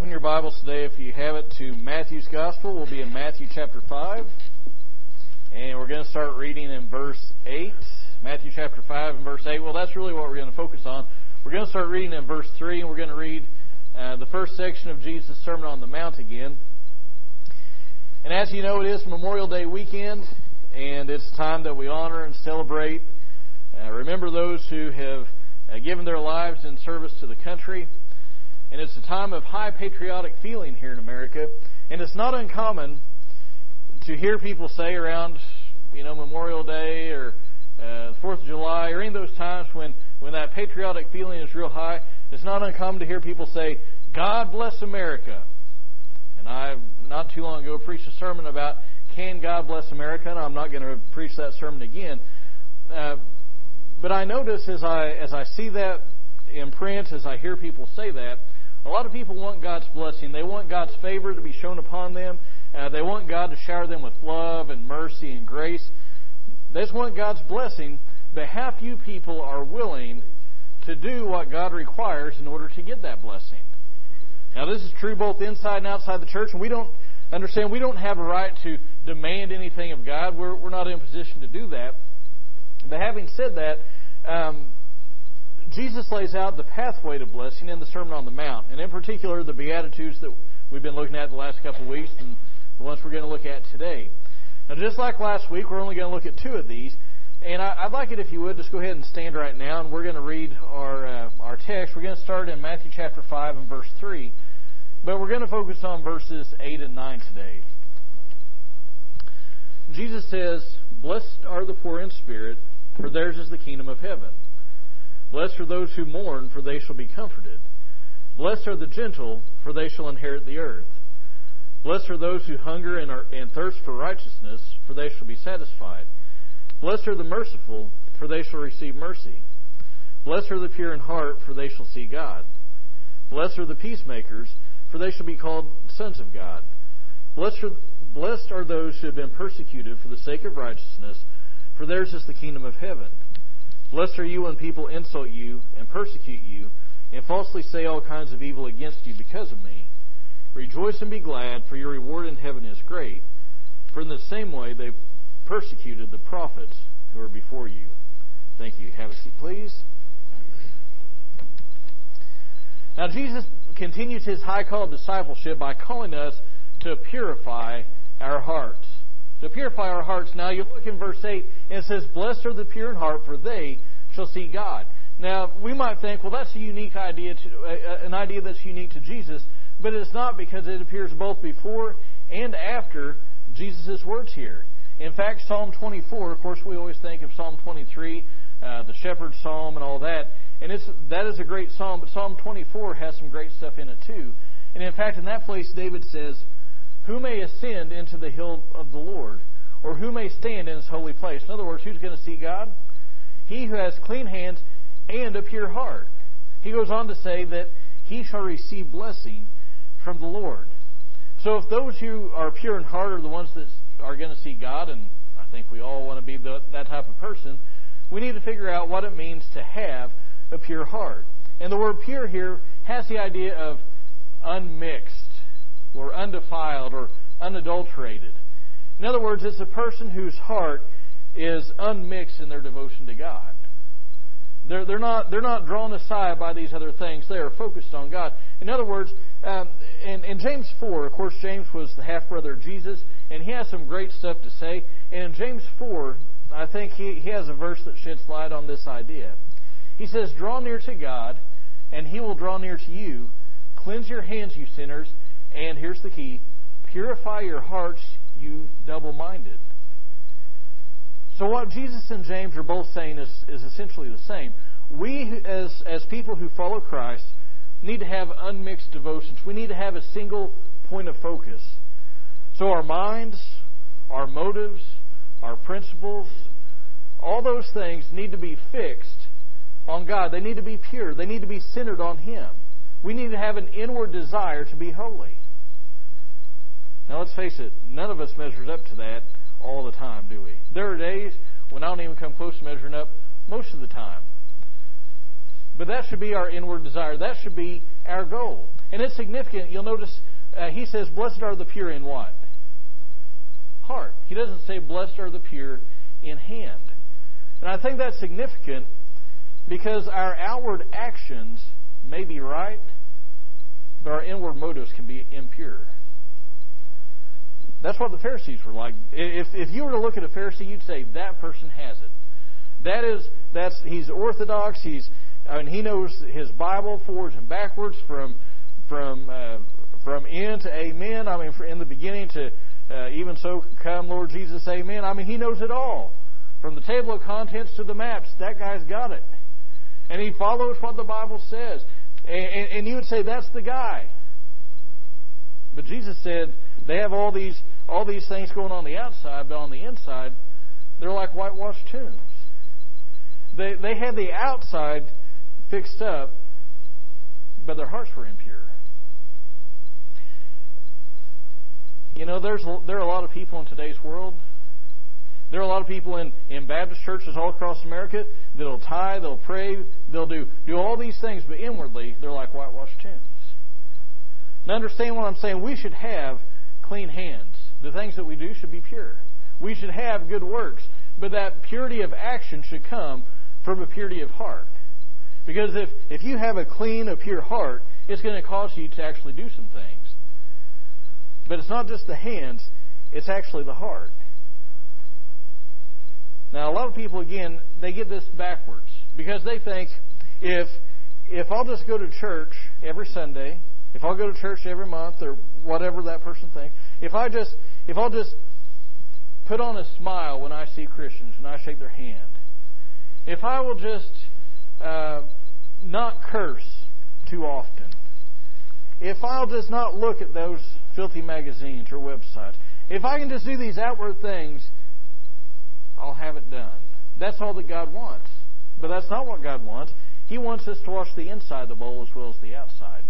open your Bibles today, if you have it, to Matthew's Gospel. We'll be in Matthew chapter 5. And we're going to start reading in verse 8. Matthew chapter 5 and verse 8. Well, that's really what we're going to focus on. We're going to start reading in verse 3, and we're going to read uh, the first section of Jesus' Sermon on the Mount again. And as you know, it is Memorial Day weekend, and it's time that we honor and celebrate. Uh, remember those who have uh, given their lives in service to the country. And it's a time of high patriotic feeling here in America. And it's not uncommon to hear people say around, you know, Memorial Day or uh, Fourth of July or any of those times when, when that patriotic feeling is real high, it's not uncommon to hear people say, God bless America. And I, not too long ago, preached a sermon about can God bless America, and I'm not going to preach that sermon again. Uh, but I notice as I as I see that in print, as I hear people say that, a lot of people want God's blessing. They want God's favor to be shown upon them. Uh, they want God to shower them with love and mercy and grace. They just want God's blessing, but how few people are willing to do what God requires in order to get that blessing. Now, this is true both inside and outside the church, and we don't understand we don't have a right to demand anything of God. We're, we're not in a position to do that. But having said that, um, Jesus lays out the pathway to blessing in the Sermon on the Mount, and in particular the Beatitudes that we've been looking at the last couple of weeks and the ones we're going to look at today. Now, just like last week, we're only going to look at two of these. And I, would like it if you would just go ahead and stand right now, and we're going to read our uh, our text. We're going to start in Matthew chapter five and verse three, but we're going to focus on verses eight and nine today. Jesus says, "Blessed are the poor in spirit, for theirs is the kingdom of heaven." Blessed are those who mourn, for they shall be comforted. Blessed are the gentle, for they shall inherit the earth. Blessed are those who hunger and, are, and thirst for righteousness, for they shall be satisfied. Blessed are the merciful, for they shall receive mercy. Blessed are the pure in heart, for they shall see God. Blessed are the peacemakers, for they shall be called sons of God. Blessed are, blessed are those who have been persecuted for the sake of righteousness, for theirs is the kingdom of heaven. Blessed are you when people insult you and persecute you and falsely say all kinds of evil against you because of me. Rejoice and be glad, for your reward in heaven is great. For in the same way they persecuted the prophets who are before you. Thank you. Have a seat, please. Now, Jesus continues his high call of discipleship by calling us to purify our hearts to purify our hearts. Now you look in verse 8 and it says, Blessed are the pure in heart, for they shall see God. Now, we might think, well, that's a unique idea, to, an idea that's unique to Jesus, but it's not because it appears both before and after Jesus' words here. In fact, Psalm 24, of course, we always think of Psalm 23, uh, the shepherd's psalm and all that, and it's, that is a great psalm, but Psalm 24 has some great stuff in it too. And in fact, in that place, David says, who may ascend into the hill of the Lord? Or who may stand in his holy place? In other words, who's going to see God? He who has clean hands and a pure heart. He goes on to say that he shall receive blessing from the Lord. So if those who are pure in heart are the ones that are going to see God, and I think we all want to be the, that type of person, we need to figure out what it means to have a pure heart. And the word pure here has the idea of unmixed or undefiled or unadulterated. In other words, it's a person whose heart is unmixed in their devotion to God. They're, they're, not, they're not drawn aside by these other things. They are focused on God. In other words, um, in, in James 4, of course, James was the half brother of Jesus, and he has some great stuff to say. And in James 4, I think he, he has a verse that sheds light on this idea. He says, Draw near to God, and he will draw near to you. Cleanse your hands, you sinners, and here's the key purify your hearts, you double minded. So, what Jesus and James are both saying is, is essentially the same. We, as, as people who follow Christ, need to have unmixed devotions. We need to have a single point of focus. So, our minds, our motives, our principles, all those things need to be fixed on God. They need to be pure. They need to be centered on Him. We need to have an inward desire to be holy. Now, let's face it, none of us measures up to that all the time, do we? There are days when I don't even come close to measuring up most of the time. But that should be our inward desire. That should be our goal. And it's significant. You'll notice uh, he says, Blessed are the pure in what? Heart. He doesn't say, Blessed are the pure in hand. And I think that's significant because our outward actions may be right, but our inward motives can be impure. That's what the Pharisees were like. If, if you were to look at a Pharisee, you'd say that person has it. That is, that's he's orthodox. He's, I mean, he knows his Bible forwards and backwards from from uh, from in to amen. I mean, in the beginning to uh, even so come Lord Jesus, amen. I mean, he knows it all from the table of contents to the maps. That guy's got it, and he follows what the Bible says. And, and, and you would say that's the guy. But Jesus said they have all these all these things going on the outside, but on the inside, they're like whitewashed tombs. They they had the outside fixed up, but their hearts were impure. You know, there's there are a lot of people in today's world. There are a lot of people in, in Baptist churches all across America that'll tithe, they'll pray, they'll do do all these things, but inwardly they're like whitewashed tombs. Now understand what I'm saying. We should have clean hands. The things that we do should be pure. We should have good works, but that purity of action should come from a purity of heart. Because if, if you have a clean, a pure heart, it's going to cause you to actually do some things. But it's not just the hands, it's actually the heart. Now, a lot of people, again, they get this backwards because they think if if I'll just go to church every Sunday, if I'll go to church every month or whatever that person thinks, if I just if I'll just put on a smile when I see Christians and I shake their hand, if I will just uh, not curse too often, if I'll just not look at those filthy magazines or websites, if I can just do these outward things, I'll have it done. That's all that God wants. But that's not what God wants. He wants us to wash the inside of the bowl as well as the outside.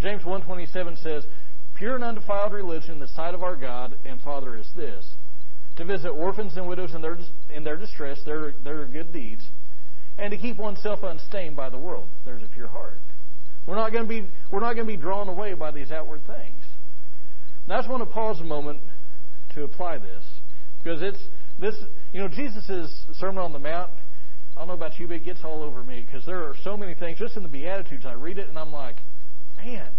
James 1:27 says, "Pure and undefiled religion in the sight of our God and Father is this: to visit orphans and widows in their in their distress, their their good deeds, and to keep oneself unstained by the world. There's a pure heart. We're not going to be we're not going to be drawn away by these outward things. Now, I just want to pause a moment to apply this because it's this. You know, Jesus' Sermon on the Mount. I don't know about you, but it gets all over me because there are so many things. Just in the Beatitudes, I read it and I'm like, man,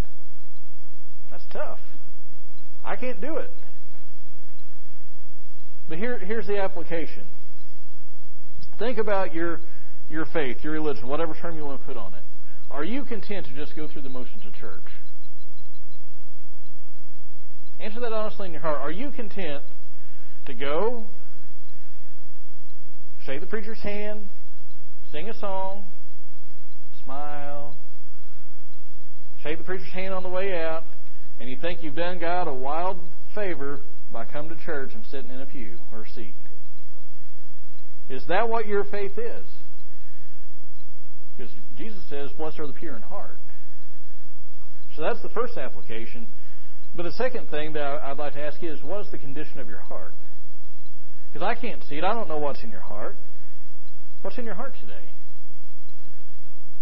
that's tough. I can't do it. But here, here's the application. Think about your your faith, your religion, whatever term you want to put on it. Are you content to just go through the motions of church? Answer that honestly in your heart. Are you content to go, shake the preacher's hand, sing a song, smile, shake the preacher's hand on the way out, and you think you've done God a wild favor by coming to church and sitting in a pew or a seat? Is that what your faith is? Because Jesus says, Blessed are the pure in heart. So that's the first application. But the second thing that I'd like to ask you is, what is the condition of your heart? Because I can't see it. I don't know what's in your heart. What's in your heart today?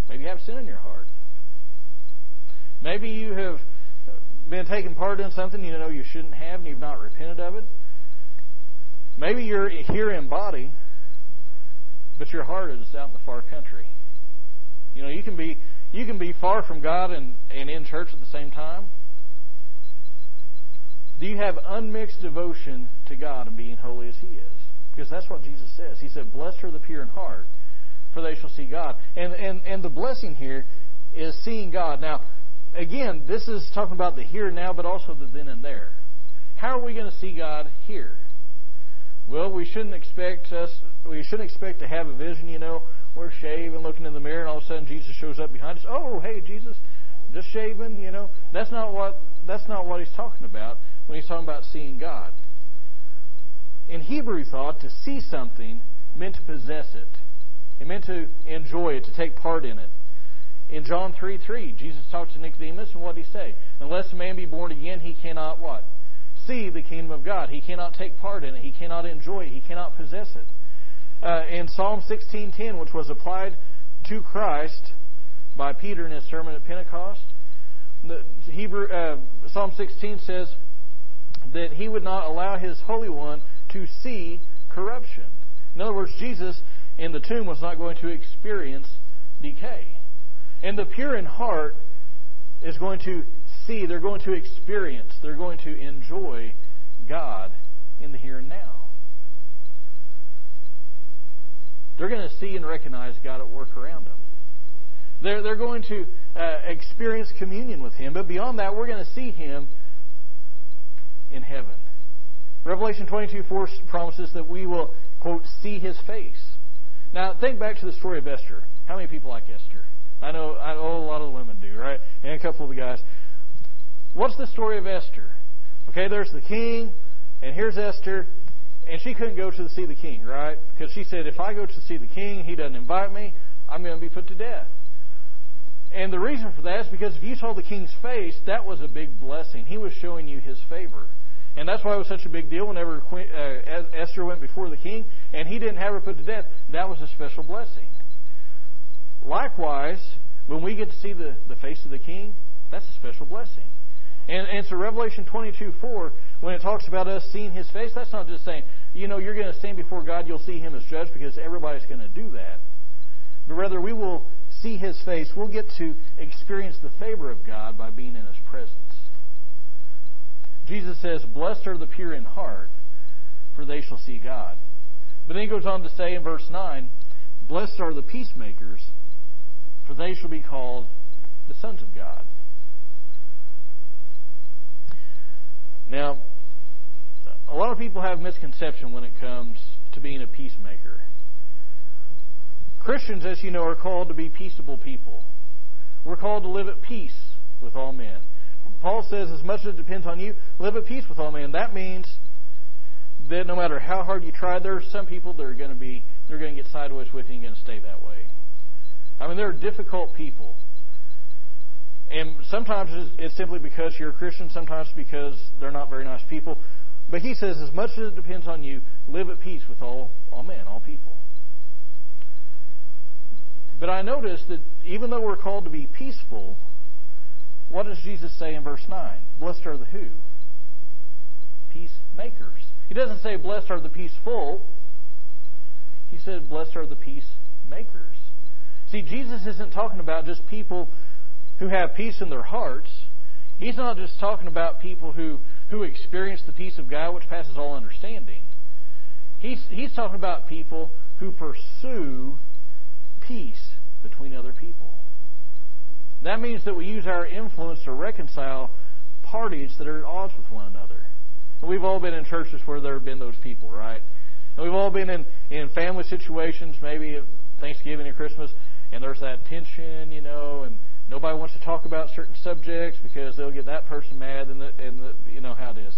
Maybe you have sin in your heart. Maybe you have been taking part in something you know you shouldn't have and you've not repented of it. Maybe you're here in body, but your heart is out in the far country. You know, you can be you can be far from God and, and in church at the same time. Do you have unmixed devotion to God and being holy as He is? Because that's what Jesus says. He said, Blessed are the pure in heart, for they shall see God. And and, and the blessing here is seeing God. Now, again, this is talking about the here and now, but also the then and there. How are we going to see God here? Well, we shouldn't expect us. We shouldn't expect to have a vision. You know, we're shaving, looking in the mirror, and all of a sudden Jesus shows up behind us. Oh, hey, Jesus, just shaving. You know, that's not what that's not what he's talking about when he's talking about seeing God. In Hebrew thought, to see something meant to possess it. It meant to enjoy it, to take part in it. In John 3 3, Jesus talks to Nicodemus, and what did he say? Unless a man be born again, he cannot what? See the kingdom of God. He cannot take part in it. He cannot enjoy it. He cannot possess it. Uh, in Psalm 16:10, which was applied to Christ by Peter in his sermon at Pentecost. The Hebrew uh, Psalm 16 says that he would not allow his Holy One to see corruption. In other words, Jesus in the tomb was not going to experience decay. And the pure in heart is going to see, they're going to experience, they're going to enjoy God in the here and now. They're going to see and recognize God at work around them. They're, they're going to uh, experience communion with Him, but beyond that, we're going to see Him in heaven. Revelation 22 4 promises that we will, quote, see His face. Now, think back to the story of Esther. How many people like Esther? I know, I know a lot of the women do, right? And a couple of the guys. What's the story of Esther? Okay, there's the king, and here's Esther, and she couldn't go to see the king, right? Because she said, if I go to see the king, he doesn't invite me, I'm going to be put to death. And the reason for that is because if you saw the king's face, that was a big blessing. He was showing you his favor. And that's why it was such a big deal whenever uh, Esther went before the king and he didn't have her put to death. That was a special blessing. Likewise, when we get to see the, the face of the king, that's a special blessing. And, and so Revelation 22 4, when it talks about us seeing his face, that's not just saying, you know, you're going to stand before God, you'll see him as judge because everybody's going to do that. But rather, we will see his face. We'll get to experience the favor of God by being in his presence. Jesus says, Blessed are the pure in heart, for they shall see God. But then he goes on to say in verse 9, Blessed are the peacemakers, for they shall be called the sons of God. Now, a lot of people have misconception when it comes to being a peacemaker. Christians, as you know, are called to be peaceable people. We're called to live at peace with all men. Paul says, as much as it depends on you, live at peace with all men. That means that no matter how hard you try, there are some people that are going to be they're going to get sideways with you and going to stay that way. I mean, there are difficult people. And sometimes it's simply because you're a Christian, sometimes because they're not very nice people. But he says, as much as it depends on you, live at peace with all, all men, all people. But I notice that even though we're called to be peaceful, what does Jesus say in verse 9? Blessed are the who? Peacemakers. He doesn't say, blessed are the peaceful. He said, blessed are the peacemakers. See, Jesus isn't talking about just people who have peace in their hearts. He's not just talking about people who, who experience the peace of God, which passes all understanding. He's, he's talking about people who pursue peace between other people. That means that we use our influence to reconcile parties that are at odds with one another. And we've all been in churches where there have been those people, right? And we've all been in, in family situations, maybe at Thanksgiving and Christmas, and there's that tension, you know, and nobody wants to talk about certain subjects because they'll get that person mad, and, the, and the, you know how it is.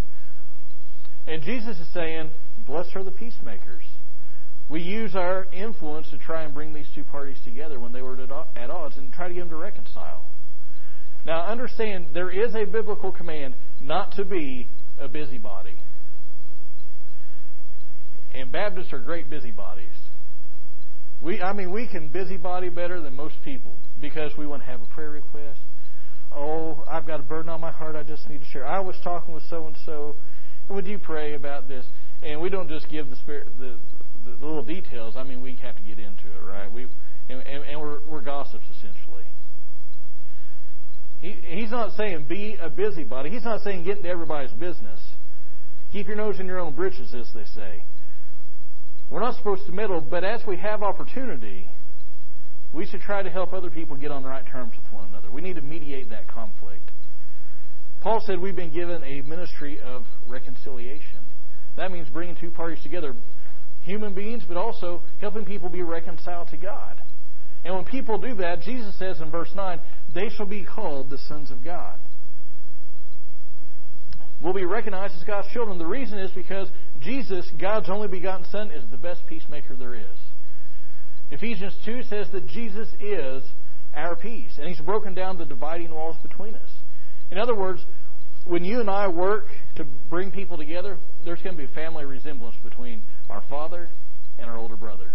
And Jesus is saying, Blessed are the peacemakers. We use our influence to try and bring these two parties together when they were at odds and try to get them to reconcile. Now, understand there is a biblical command not to be a busybody. And Baptists are great busybodies. We, I mean, we can busybody better than most people because we want to have a prayer request. Oh, I've got a burden on my heart. I just need to share. I was talking with so and so. Would you pray about this? And we don't just give the spirit the, the, little details. I mean, we have to get into it, right? We and, and, and we're we're gossips essentially. He, he's not saying be a busybody. He's not saying get into everybody's business. Keep your nose in your own britches, as they say. We're not supposed to meddle, but as we have opportunity, we should try to help other people get on the right terms with one another. We need to mediate that conflict. Paul said we've been given a ministry of reconciliation. That means bringing two parties together, human beings, but also helping people be reconciled to God. And when people do that, Jesus says in verse 9, they shall be called the sons of God. Will be recognized as God's children. The reason is because Jesus, God's only begotten Son, is the best peacemaker there is. Ephesians 2 says that Jesus is our peace, and He's broken down the dividing walls between us. In other words, when you and I work to bring people together, there's going to be a family resemblance between our father and our older brother.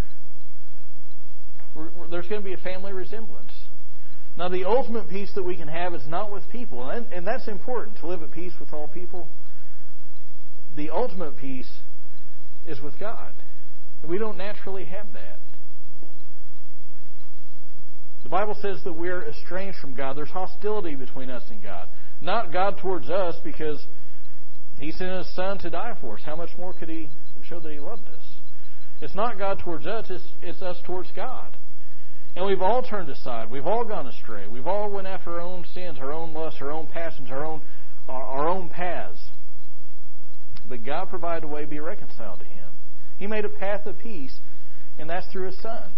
there's going to be a family resemblance. Now, the ultimate peace that we can have is not with people, and, and that's important to live at peace with all people. The ultimate peace is with God. We don't naturally have that. The Bible says that we're estranged from God. There's hostility between us and God. Not God towards us because He sent His Son to die for us. How much more could He show that He loved us? It's not God towards us, it's, it's us towards God. And we've all turned aside. We've all gone astray. We've all went after our own sins, our own lusts, our own passions, our own our, our own paths. But God provided a way to be reconciled to Him. He made a path of peace, and that's through His Son.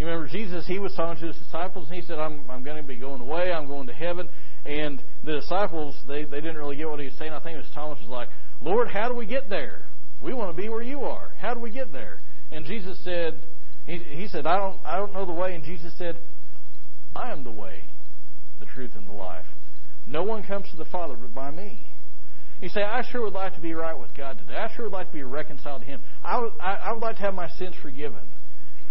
You remember Jesus, he was talking to his disciples, and he said, I'm, I'm going to be going away, I'm going to heaven. And the disciples, they, they didn't really get what he was saying. I think it was Thomas was like, Lord, how do we get there? We want to be where you are. How do we get there? And Jesus said, he, he said, I don't, I don't know the way. And Jesus said, I am the way, the truth, and the life. No one comes to the Father but by me. You say, I sure would like to be right with God today. I sure would like to be reconciled to Him. I would, would like to have my sins forgiven.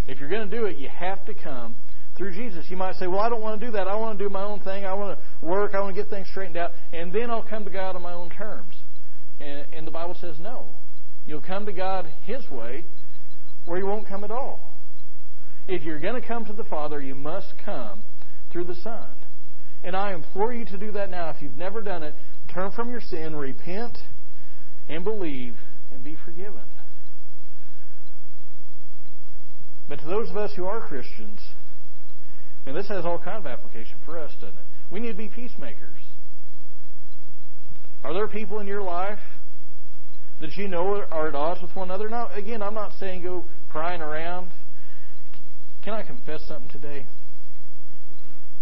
If you're going to do it, you have to come through Jesus. You might say, Well, I don't want to do that. I want to do my own thing. I want to work. I want to get things straightened out. And then I'll come to God on my own terms. And, and the Bible says, No. You'll come to God His way, or you won't come at all. If you're going to come to the Father, you must come through the Son. And I implore you to do that now. If you've never done it, turn from your sin, repent, and believe, and be forgiven. But to those of us who are Christians, and this has all kind of application for us, doesn't it? We need to be peacemakers. Are there people in your life that you know are at odds with one another? Now, again, I'm not saying go prying around. Can I confess something today?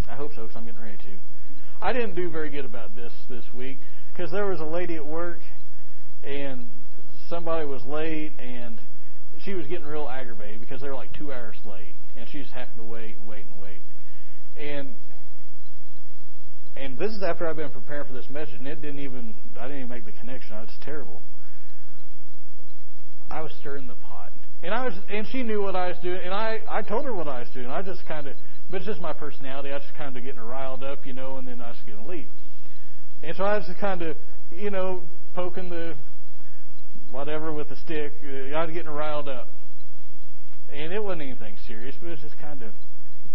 I hope so, because I'm getting ready to. I didn't do very good about this this week because there was a lady at work, and somebody was late, and she was getting real aggravated because they were like two hours late, and she just happened to wait and wait and wait. And and this is after I've been preparing for this message, and it didn't even I didn't even make the connection. It's terrible. I was stirring the pot, and I was, and she knew what I was doing, and I I told her what I was doing. I just kind of, but it's just my personality. I just kind of getting riled up, you know, and then I was going to leave. And so I was kind of, you know, poking the whatever with the stick. Uh, I was getting riled up. And it wasn't anything serious, but it was just kind of,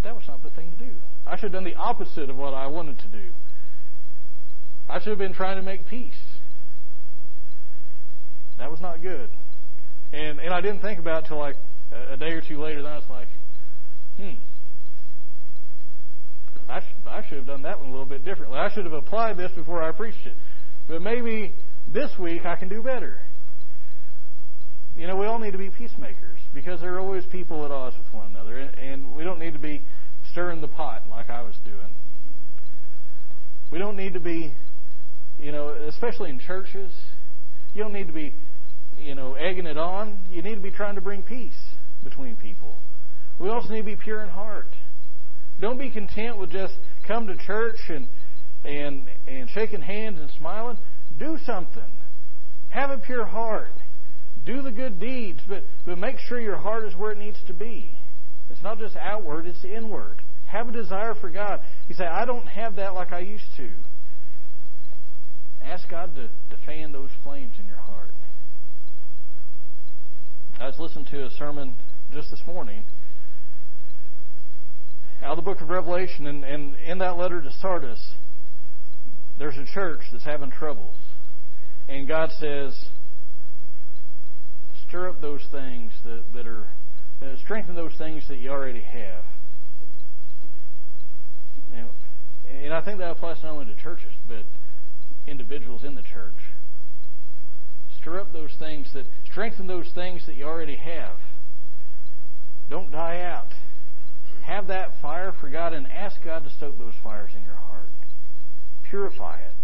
that was not the thing to do. I should have done the opposite of what I wanted to do. I should have been trying to make peace. That was not good. And and I didn't think about it till like a, a day or two later. Then I was like, hmm. I, sh- I should have done that one a little bit differently. I should have applied this before I preached it. But maybe this week I can do better. You know, we all need to be peacemakers because there are always people at odds with one another, and we don't need to be stirring the pot like I was doing. We don't need to be, you know, especially in churches, you don't need to be, you know, egging it on. You need to be trying to bring peace between people. We also need to be pure in heart. Don't be content with just come to church and and and shaking hands and smiling. Do something. Have a pure heart do the good deeds, but, but make sure your heart is where it needs to be. It's not just outward, it's inward. Have a desire for God. You say, I don't have that like I used to. Ask God to, to fan those flames in your heart. I was listening to a sermon just this morning out of the book of Revelation, and, and in that letter to Sardis, there's a church that's having troubles. And God says, stir up those things that, that are, uh, strengthen those things that you already have. And, and I think that applies not only to churches, but individuals in the church. Stir up those things that, strengthen those things that you already have. Don't die out. Have that fire for God and ask God to stoke those fires in your heart. Purify it.